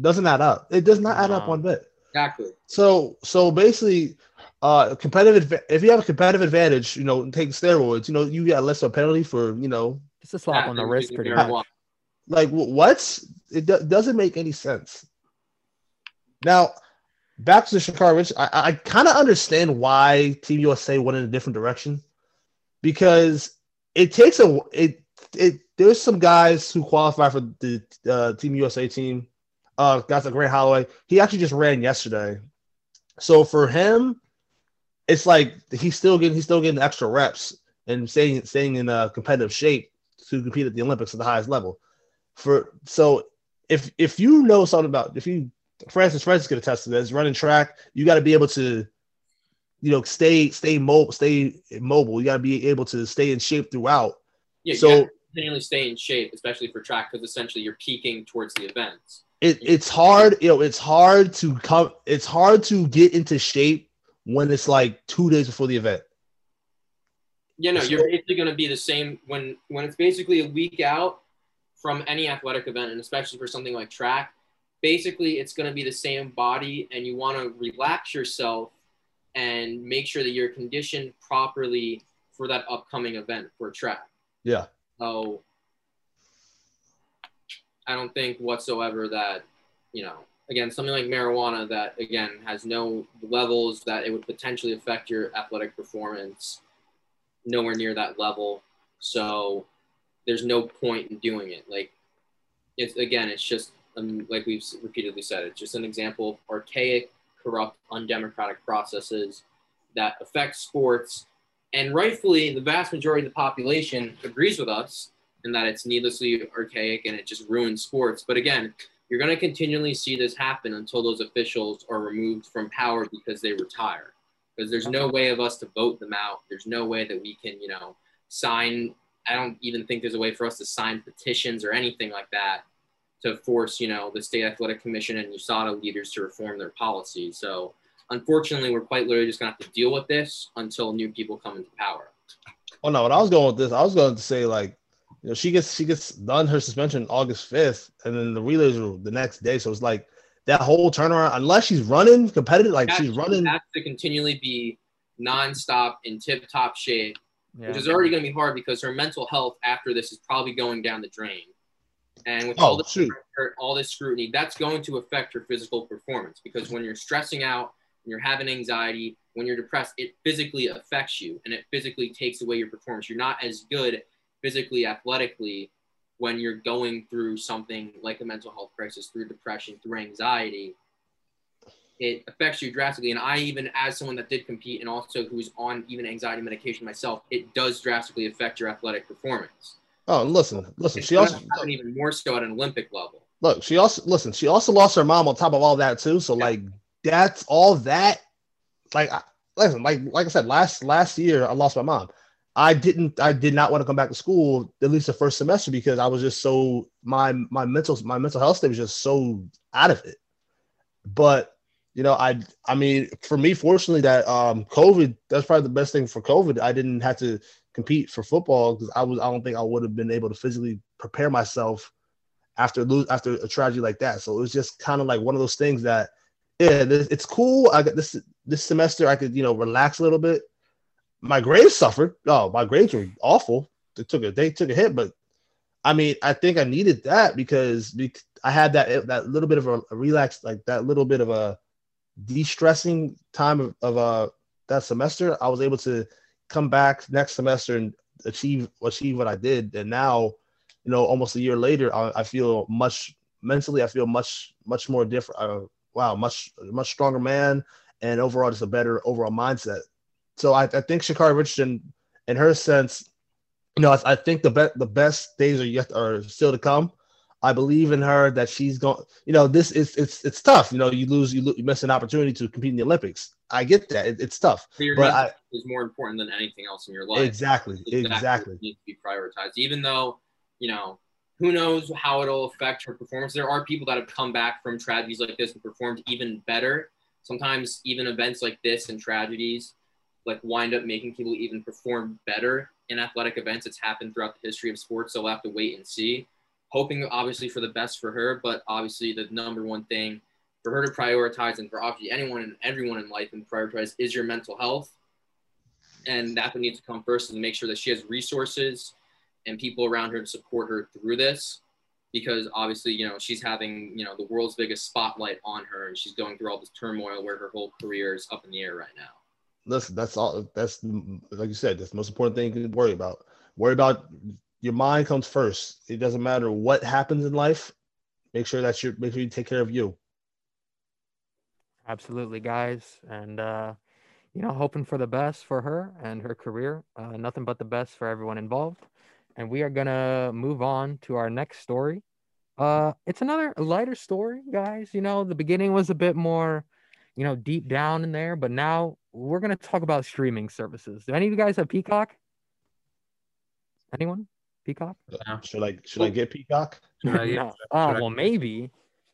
Doesn't add up. It does not add up No. one bit. Exactly. So so basically, uh, competitive. If you have a competitive advantage, you know, take steroids. You know, you got less of a penalty for you know, It's a slap Yeah, on the wrist, pretty much. like wh- what? It do- doesn't make any sense. Now, back to the Sha'Carri Rich. I, I kind of understand why Team USA went in a different direction because it takes a it it. There's some guys who qualify for the uh, Team USA team. Uh, guys like Grant Holloway. He actually just ran yesterday. So for him, it's like he's still getting he's still getting extra reps and staying staying in a competitive shape to compete at the Olympics at the highest level. For so if if you know something about if you Francis Francis could attest to this running track, you got to be able to you know stay stay mobile stay mobile. You got to be able to stay in shape throughout. Yeah, So- continually stay in shape, especially for track, because essentially you're peaking towards the events. It, it's hard, you know, it's hard to come it's hard to get into shape when it's like two days before the event. Yeah, no, So- you're basically going to be the same when when it's basically a week out from any athletic event, and especially for something like track. Basically, it's going to be the same body, and you want to relax yourself and make sure that you're conditioned properly for that upcoming event for track. Yeah. So I don't think whatsoever that, you know, again, something like marijuana that, again, has no levels that it would potentially affect your athletic performance, nowhere near that level. So there's no point in doing it. Like, it's again, it's just um, like we've repeatedly said, it's just an example of archaic, corrupt, undemocratic processes that affect sports. And rightfully, the vast majority of the population agrees with us in that it's needlessly archaic and it just ruins sports. But again, you're going to continually see this happen until those officials are removed from power because they retire. Because there's no way of us to vote them out. There's no way that we can, you know, sign. I don't even think there's a way for us to sign petitions or anything like that to force, you know, the state athletic commission and USADA leaders to reform their policy. So unfortunately, we're quite literally just gonna have to deal with this until new people come into power. Oh no, when I was going with this, I was going to say like, you know, she gets she gets done her suspension August fifth, and then the relays are the next day. So it's like that whole turnaround, unless she's running competitive, like she's running. Has to continually be nonstop in tip top shape, Yeah. which is already going to be hard because her mental health after this is probably going down the drain. And with oh, all Oh this pressure, all this scrutiny, that's going to affect her physical performance because when you're stressing out, when you're having anxiety, when you're depressed, it physically affects you and it physically takes away your performance. You're not as good physically, athletically when you're going through something like a mental health crisis, through depression, through anxiety. It affects you drastically. And I, even as someone that did compete and also who's on even anxiety medication myself, it does drastically affect your athletic performance. Oh, listen, listen. It's She also even more so at an Olympic level. look. She also listen. She also lost her mom on top of all that too. So Yeah. like that's all that. Like I, listen, like like I said last last year, I lost my mom. I didn't. I did not want to come back to school at least the first semester because I was just so my my mental my mental health state was just so out of it. But you know, I I mean, for me, fortunately, that um COVID that's probably the best thing for COVID. I didn't have to compete for football because I was I don't think I would have been able to physically prepare myself after lose after a tragedy like that. So it was just kind of like one of those things that yeah, this, it's cool. I got this this semester I could you know relax a little bit. My grades suffered. Oh, my grades were awful. They took a they took a hit, but I mean I think I needed that because, I had that that little bit of a, relax like that little bit of a de-stressing time of, of uh that semester. I was able to come back next semester and achieve achieve what I did, and now you know almost a year later I, I feel much mentally I feel much much more different. Uh, wow, much much stronger man, and overall just a better overall mindset. So I, I think Sha'Carri Richardson, in her sense, you know, I, I think the best the best days are yet are still to come. I believe in her that she's going. You know, this is it's it's tough. You know, you lose you, lo- you miss an opportunity to compete in the Olympics. I get that. It, it's tough. So your But I- is more important than anything else in your life. Exactly. Exactly. Needs to be prioritized. Even though, you know, who knows how it'll affect her performance. There are people that have come back from tragedies like this and performed even better. Sometimes even events like this and tragedies like wind up making people even perform better in athletic events. It's happened throughout the history of sports, so we'll have to wait and see. Hoping obviously for the best for her, but obviously the number one thing for her to prioritize and for obviously anyone and everyone in life and prioritize is your mental health. And that would need to come first and make sure that she has resources and people around her to support her through this. Because obviously, you know, she's having, you know, the world's biggest spotlight on her and she's going through all this turmoil where her whole career is up in the air right now. Listen, that's all. That's like you said. That's the most important thing you can worry about. Worry about your mind comes first. It doesn't matter what happens in life. Make sure that you make sure you take care of you. Absolutely, guys. And, uh, you know, hoping for the best for her and her career. Uh, nothing but the best for everyone involved. And we are to move on to our next story. Uh, it's another lighter story, guys. You know, the beginning was a bit more, you know, deep down in there, but now we're going to talk about streaming services. Do any of you guys have Peacock? Anyone? Peacock? No. Should I should I get Peacock? Should no. Oh, ah, well, maybe.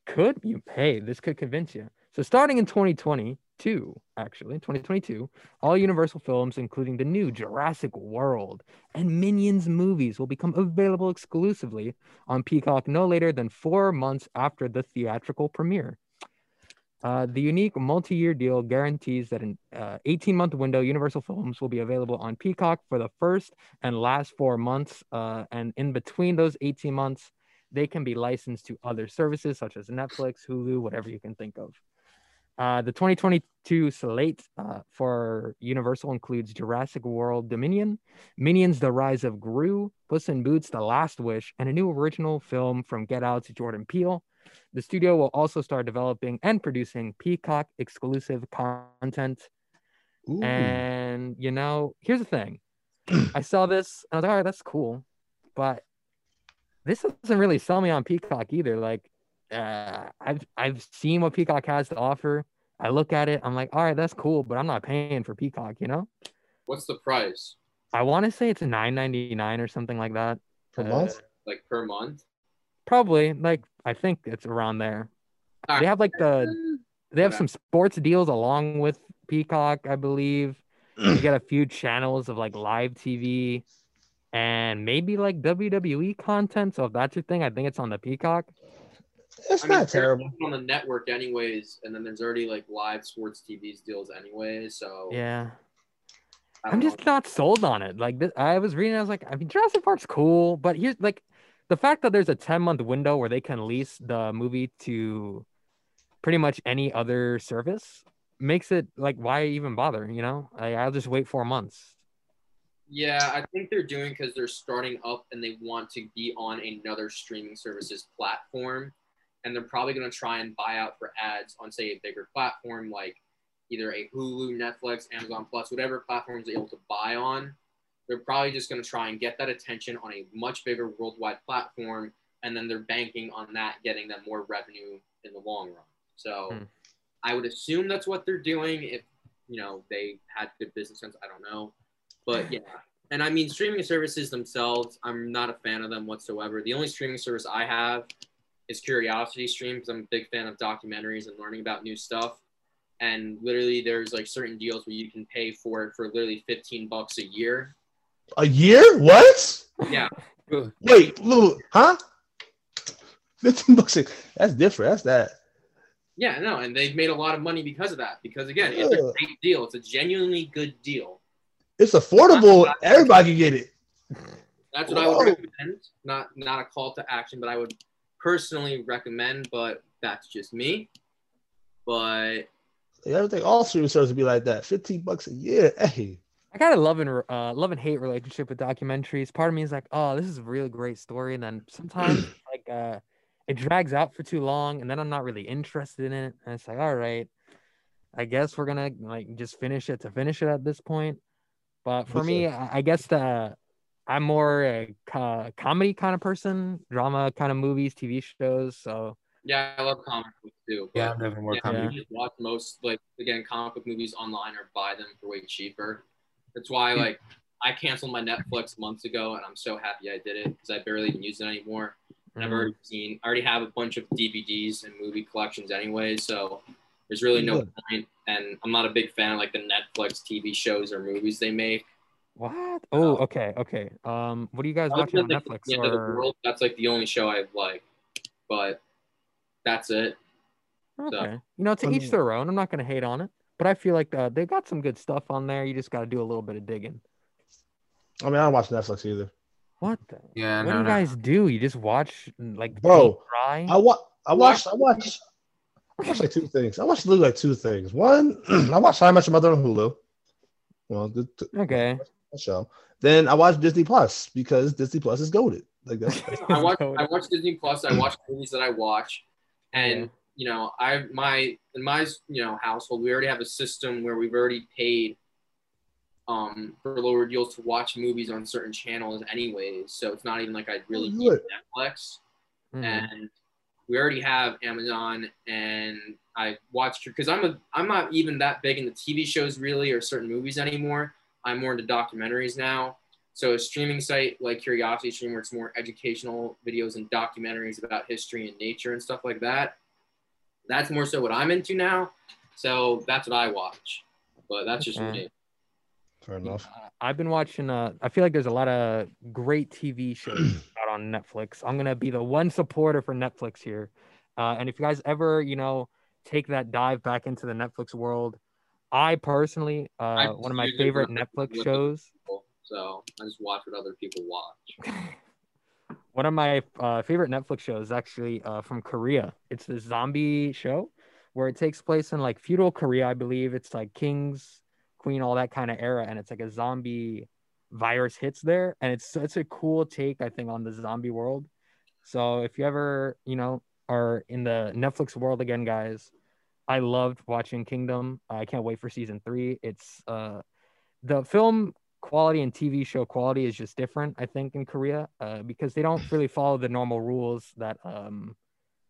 Could you pay? This could convince you. So, starting in 2022, actually, 2022, all Universal films, including the new Jurassic World and Minions movies, will become available exclusively on Peacock no later than four months after the theatrical premiere. Uh, the unique multi-year deal guarantees that an 18-month window Universal Films will be available on Peacock for the first and last four months, uh, and in between those 18 months, they can be licensed to other services such as Netflix, Hulu, whatever you can think of. Uh, the 2022 slate uh, for Universal includes Jurassic World Dominion, Minions: The Rise of Gru, Puss in Boots: The Last Wish, and a new original film from Get Out to Jordan Peele. The studio will also start developing and producing Peacock exclusive content. Ooh. And you know, here's the thing. I saw this, I was like, all right, that's cool. But this doesn't really sell me on Peacock either. Like, uh, I've I've seen what Peacock has to offer. I look at it, I'm like, all right, that's cool, but I'm not paying for Peacock, you know? What's the price? I want to say it's nine ninety nine or something like that. Per Uh, month? Like per month? Probably, like I think it's around there. They have like the ah. they have some sports deals along with Peacock, I believe. You get a few channels of like live TV and maybe like WWE content. So if that's your thing, I think it's on the Peacock. It's I mean, not they're terrible. on the network anyways, and then there's already like live sports TV's deals anyways. So Yeah. I I'm don't just not sold on it. Like this, I was reading, I was like, I mean, Jurassic Park's cool, but here's like the fact that there's a 10 month window where they can lease the movie to pretty much any other service makes it like why even bother? You know, I, I'll just wait four months. Yeah, I think they're doing because they're starting up and they want to be on another streaming services platform. And they're probably going to try and buy out for ads on, say, a bigger platform like either a Hulu, Netflix, Amazon Plus, whatever platforms they're able to buy on. They're probably just going to try and get that attention on a much bigger worldwide platform. And then they're banking on that getting them more revenue in the long run. So Hmm. I would assume that's what they're doing. If, you know, they had good business sense, I don't know. But yeah, and I mean, streaming services themselves, I'm not a fan of them whatsoever. The only streaming service I have is Curiosity Stream because I'm a big fan of documentaries and learning about new stuff. And literally, there's like certain deals where you can pay for it for literally 15 bucks a year. A year? What? Yeah, Wait, look, huh? 15 bucks. a- That's different. That's that. yeah, no, and they've made a lot of money because of that. Because again, it's a great deal. It's a genuinely good deal. It's affordable. Everybody can get it. That's what I would recommend. Not not a call to action, but I would personally recommend. But that's just me. But I don't think all streaming services be like that. 15 bucks a year. Hey. I got a love and uh, love and hate relationship with documentaries. Part of me is like, oh, this is a really great story, and then sometimes like uh, it drags out for too long, and then I'm not really interested in it. And it's like, all right, I guess we're gonna like just finish it to finish it at this point. But for What's me, that? I I guess the I'm more a co- comedy kind of person, drama kind of movies, TV shows. So yeah, I love comic books too. But Yeah, I'm definitely more yeah, comedy. watch most like again comic book movies online or buy them for way cheaper. That's why like I canceled my Netflix months ago, and I'm so happy I did it because I barely even use it anymore. And I've already seen, I already have a bunch of DVDs and movie collections anyway, so there's really no Good. point. And I'm not a big fan of like the Netflix TV shows or movies they make. what? Oh, okay, okay. Um, what are you guys watching on Netflix? The of the World, that's like the only show I like, but that's it. Okay. You know, to Um, each their own. I'm not gonna hate on it, but I feel like uh, they got some good stuff on there. You just got to do a little bit of digging. I mean, I don't watch Netflix either. What? The? Yeah, what no, do you no. guys do? You just watch mm, like Bro, paint? I wa- I watched, I watched, I watched like two things. I watched literally like two things. One, I watched How I Met Your Mother on Hulu. Well, the, the Okay. show. Then I watched Disney Plus because Disney Plus is goaded. Like that's I watch I watch Disney Plus. I watch movies that I watch, and Yeah. You know, I my in my you know household, we already have a system where we've already paid um for lower deals to watch movies on certain channels, anyways. So it's not even like I really need Good. Netflix, Mhm. and we already have Amazon, and I watched because I'm a I'm not even that big into TV shows really or certain movies anymore. I'm more into documentaries now. So a streaming site like Curiosity Stream, where it's more educational videos and documentaries about history and nature and stuff like that. That's more so what I'm into now. So that's what I watch. But that's just Okay. me. fair enough. Uh, I've been watching. Uh, I feel like there's a lot of great TV shows out on Netflix. I'm gonna be the one supporter for Netflix here. Uh, and if you guys ever, you know, take that dive back into the Netflix world, I personally, uh, I one of my favorite Netflix shows. people. So I just watch what other people watch. One of my uh, favorite Netflix shows is actually uh, from Korea. It's the zombie show. where it takes place in like feudal Korea, I believe. It's like kings, queen, all that kind of era, and it's like a zombie virus hits there, and it's it's a cool take, I think, on the zombie world. So if you ever, you know, are in the Netflix world again, guys, I loved watching Kingdom. I can't wait for season three. It's uh the film quality and TV show quality is just different, I think, in Korea, uh, because they don't really follow the normal rules that um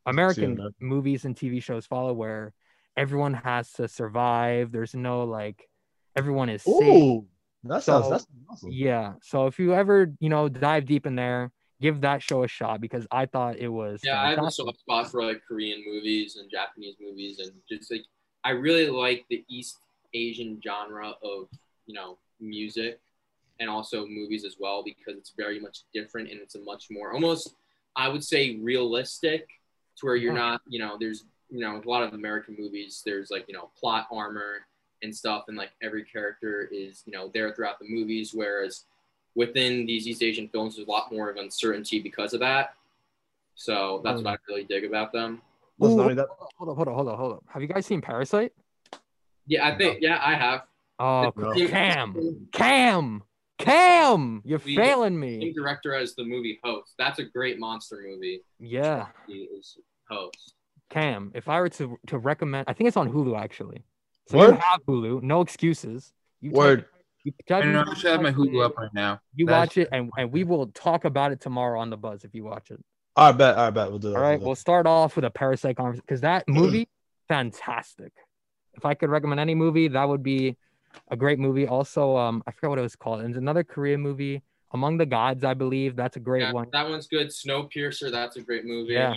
American that. movies and TV shows follow, where everyone has to survive. There's no like everyone is safe. Ooh, that sounds that's awesome. Yeah. So if you ever, you know, dive deep in there, give that show a shot because I thought it was Yeah, I also have a soft spot for like Korean movies and Japanese movies, and just like I really like the East Asian genre of you know music and also movies as well because it's very much different and it's a much more almost I would say realistic to where you're not you know there's you know a lot of American movies there's like you know plot armor and stuff and like every character is you know there throughout the movies whereas within these East Asian films there's a lot more of uncertainty because of that so that's what I really dig about them. Ooh, I mean, that, hold up, hold up, hold up, hold up. Have you guys seen Parasite? Yeah, I think yeah, I have. Oh, No. Cam, Cam, Cam, you're We- failing Same me. director as the movie Host. That's a great monster movie. Yeah, He is Host. Cam. If I were to to recommend, I think it's on Hulu actually. So Word? you have Hulu, no excuses. You type- word. you I type- don't know. I should have my Hulu up right now. You That's- watch it, and, and we will talk about it tomorrow on the buzz if you watch it. All right, bet. All right, bet. We'll do that. All we'll we'll start off with a Parasite conversation because that movie, fantastic. If I could recommend any movie, that would be a great movie. Also, um, I forgot what it was called. It's another Korean movie, Among the Gods, I believe. That's a great Yeah, one. that one's good. Snowpiercer, that's a great movie. Yeah.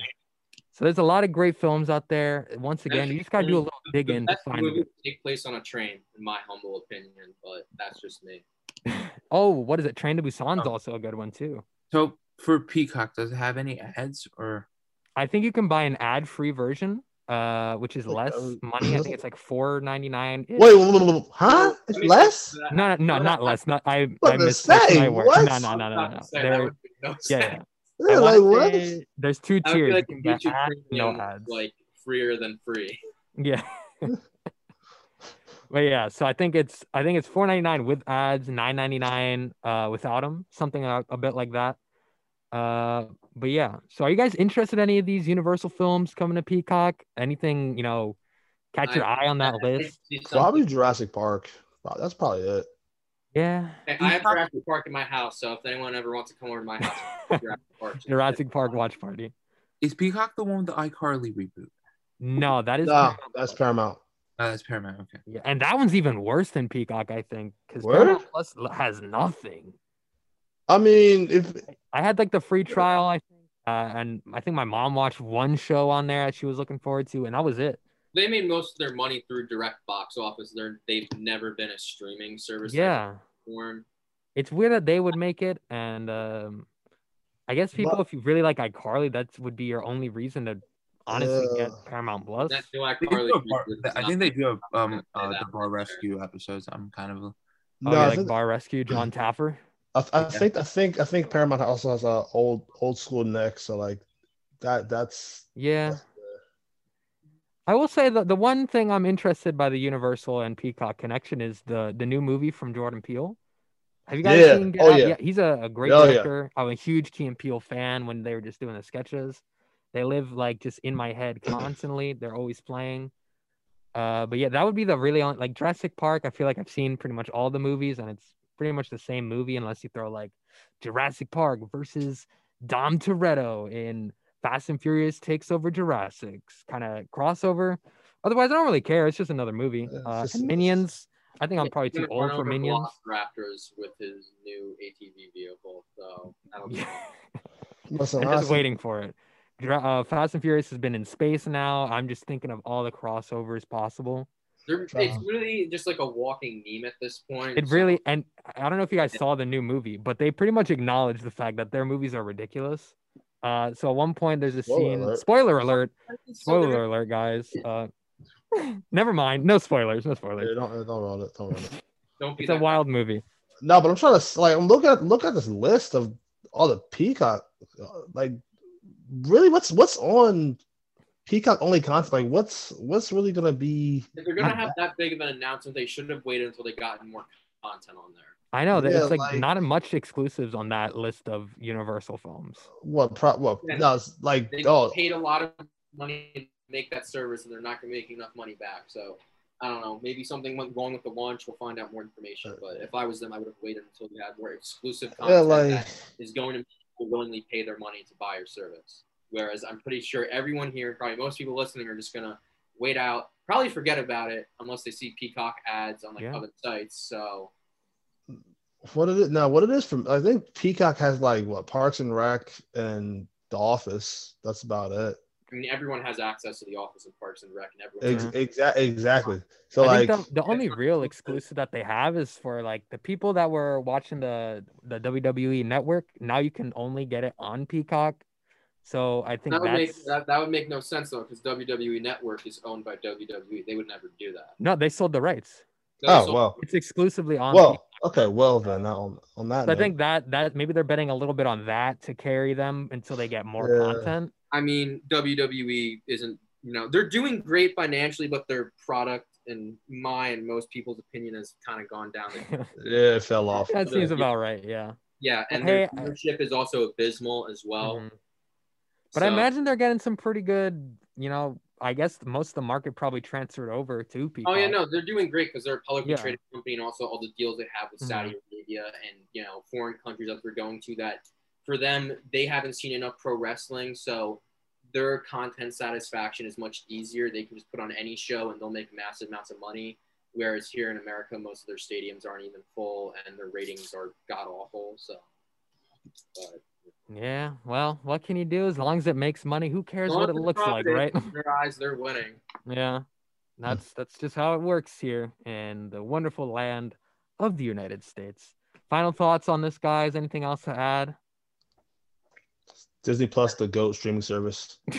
So there's a lot of great films out there. Once again, you just gotta do a little The digging to find movie it. would take place on a train, in my humble opinion, but that's just me. Oh, what is it? Train to Busan's Oh. also a good one too. So for Peacock, does it have any ads or? I think you can buy an ad-free version, uh, which is less um, money. I think it's like four ninety nine. Wait, huh? It's less? No, no, no, not less. Not I. What I to missed most of say? my words. What? No, no, no, no, no. No. There- that would make no yeah, sense. yeah. Yeah, like wanna what? say There's two I tiers. like you can get YouTube ads, no ads. like freer than free. Yeah. but yeah, so I think it's I think it's four ninety nine with ads, nine ninety nine uh without them, something a, a bit like that. Uh, but yeah. So are you guys interested in any of these Universal films coming to Peacock? Anything you know, catch your eye on that I- I list? see something- Probably Jurassic Park. Wow, That's probably it. Yeah. Hey, I have Jurassic Park in my house, so if anyone ever wants to come over to my house, Jurassic Park. Jurassic Park watch party. Is Peacock the one with the iCarly reboot? No, that is No, Paramount that's Paramount. Oh, that's Paramount. Okay. Yeah, and that one's even worse than Peacock, I think, because Paramount Plus has nothing. I mean, if I had like the free trial, I think, uh, and I think my mom watched one show on there that she was looking forward to, and that was it. They made most of their money through direct box office. They're they've never been a streaming service. Yeah, Form. it's weird that they would make it, and um, I guess people, But- if you really like iCarly, that would be your only reason to honestly get Uh, Paramount Plus. That new They do iCarly. bar- I think they do have um uh, the Bar. Rescue episodes. I'm kind of a, Oh, no, yeah, like Bar Rescue, Jon Taffer. I, I think I think I think Paramount also has a old old school Nick, so like that that's Yeah. I will say that the one thing I'm interested by the Universal and Peacock connection is the the new movie from Jordan Peele. Have you guys Yeah. seen Get Oh, Out? yeah. He's a, a great Oh, yeah. I'm a huge Key and Peele fan when they were just doing the sketches. They live like just in my head constantly. They're always playing. Uh, but yeah, that would be the really on like Jurassic Park. I feel like I've seen pretty much all the movies, and it's pretty much the same movie unless you throw like Jurassic Park versus Dom Toretto in Fast and Furious takes over Jurassic's kind of crossover. Otherwise, I don't really care. It's just another movie. Uh, just- Minions. I think I'm probably too old for Minions. Raptors with his new ATV vehicle, so that'll be Yeah. listen. I'm just waiting for it. Uh, Fast and Furious has been in space now. I'm just thinking of all the crossovers possible. They're, it's Uh, really just like a walking meme at this point. It so- really, and I don't know if you guys saw the new movie, but they pretty much acknowledge the fact that their movies are ridiculous. Uh, so at one point there's a Spoiler scene. alert. Spoiler alert! So Spoiler alert, guys. Uh, never mind. No spoilers. No yeah, spoilers. don't don't run it. Don't run it. Don't be It's a that wild movie. No, but I'm trying to like I'm looking at look at this list of all the Peacock. uh, Like, really, what's what's on Peacock only content. Like, what's what's really gonna be? If they're gonna have that big of an announcement, they shouldn't have waited until they got more content on there. I know that Yeah, it's like, like- not much exclusives on that list of Universal films. What? Pro, what? Yeah. No, it's like They oh, paid a lot of money to make that service, and they're not gonna make enough money back. So I don't know. Maybe something went wrong with the launch. We'll find out more information. But if I was them, I would have waited until we had more exclusive yeah, content like that is going to willingly pay their money to buy your service. Whereas I'm pretty sure everyone here, probably most people listening, are just gonna wait out, probably forget about it unless they see Peacock ads on like Yeah. other sites. So what it is now? What it is from? I think Peacock has like what Parks and Rec and The Office. That's about it. I mean, everyone has access to the Office and Parks and Rec, and Ex- everyone. exa- exactly. So I like, think the, the only real exclusive that they have is for like the people that were watching the the WWE network. Now you can only get it on Peacock. So I think That would that's make that, that would make no sense though, because WWE Network is owned by WWE. They would never do that. no, they sold the rights. oh So- well, It's exclusively on. Peacock. well, okay, well then on on that. So I think that that maybe they're betting a little bit on that to carry them until they get more Yeah. content. I mean, WWE isn't, you know, they're doing great financially, but their product, in my and most people's opinion, has kind of gone down. The, yeah, it fell off. that seems about right. Yeah. yeah, and Hey, their I- is also abysmal as well. Mhm. But I imagine they're getting some pretty good. You know, I guess most of the market probably transferred over to people. Oh yeah, no, they're doing great because they're a publicly Yeah. traded company, and also all the deals they have with Mhm. Saudi Arabia and you know foreign countries that they're going to. That for them, they haven't seen enough pro wrestling, so their content satisfaction is much easier. They can just put on any show and they'll make massive amounts of money. Whereas here in America, most of their stadiums aren't even full, and their ratings are god awful. So, but Yeah. Well, what can you do? As long as it makes money, who cares what it looks like, right? profitable, In their eyes, they're winning. Yeah, that's that's just how it works here in the wonderful land of the United States. Final thoughts on this, guys? Anything else to add? Disney Plus, the goat streaming service.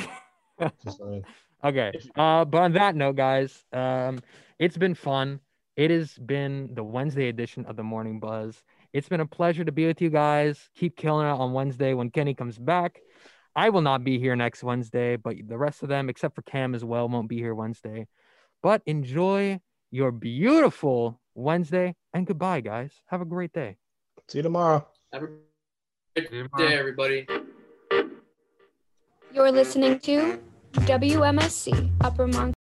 Okay. Uh, but on that note, guys, um, it's been fun. It has been the Wednesday edition of the Morning Buzz. It's been a pleasure to be with you guys. Keep killing it on Wednesday when Kenny comes back. I will not be here next Wednesday, but the rest of them, except for Cam as well, won't be here Wednesday. But enjoy your beautiful Wednesday and goodbye, guys. Have a great day. See you tomorrow. Have a good See tomorrow. day, everybody. You're listening to WMSC Upper Monk.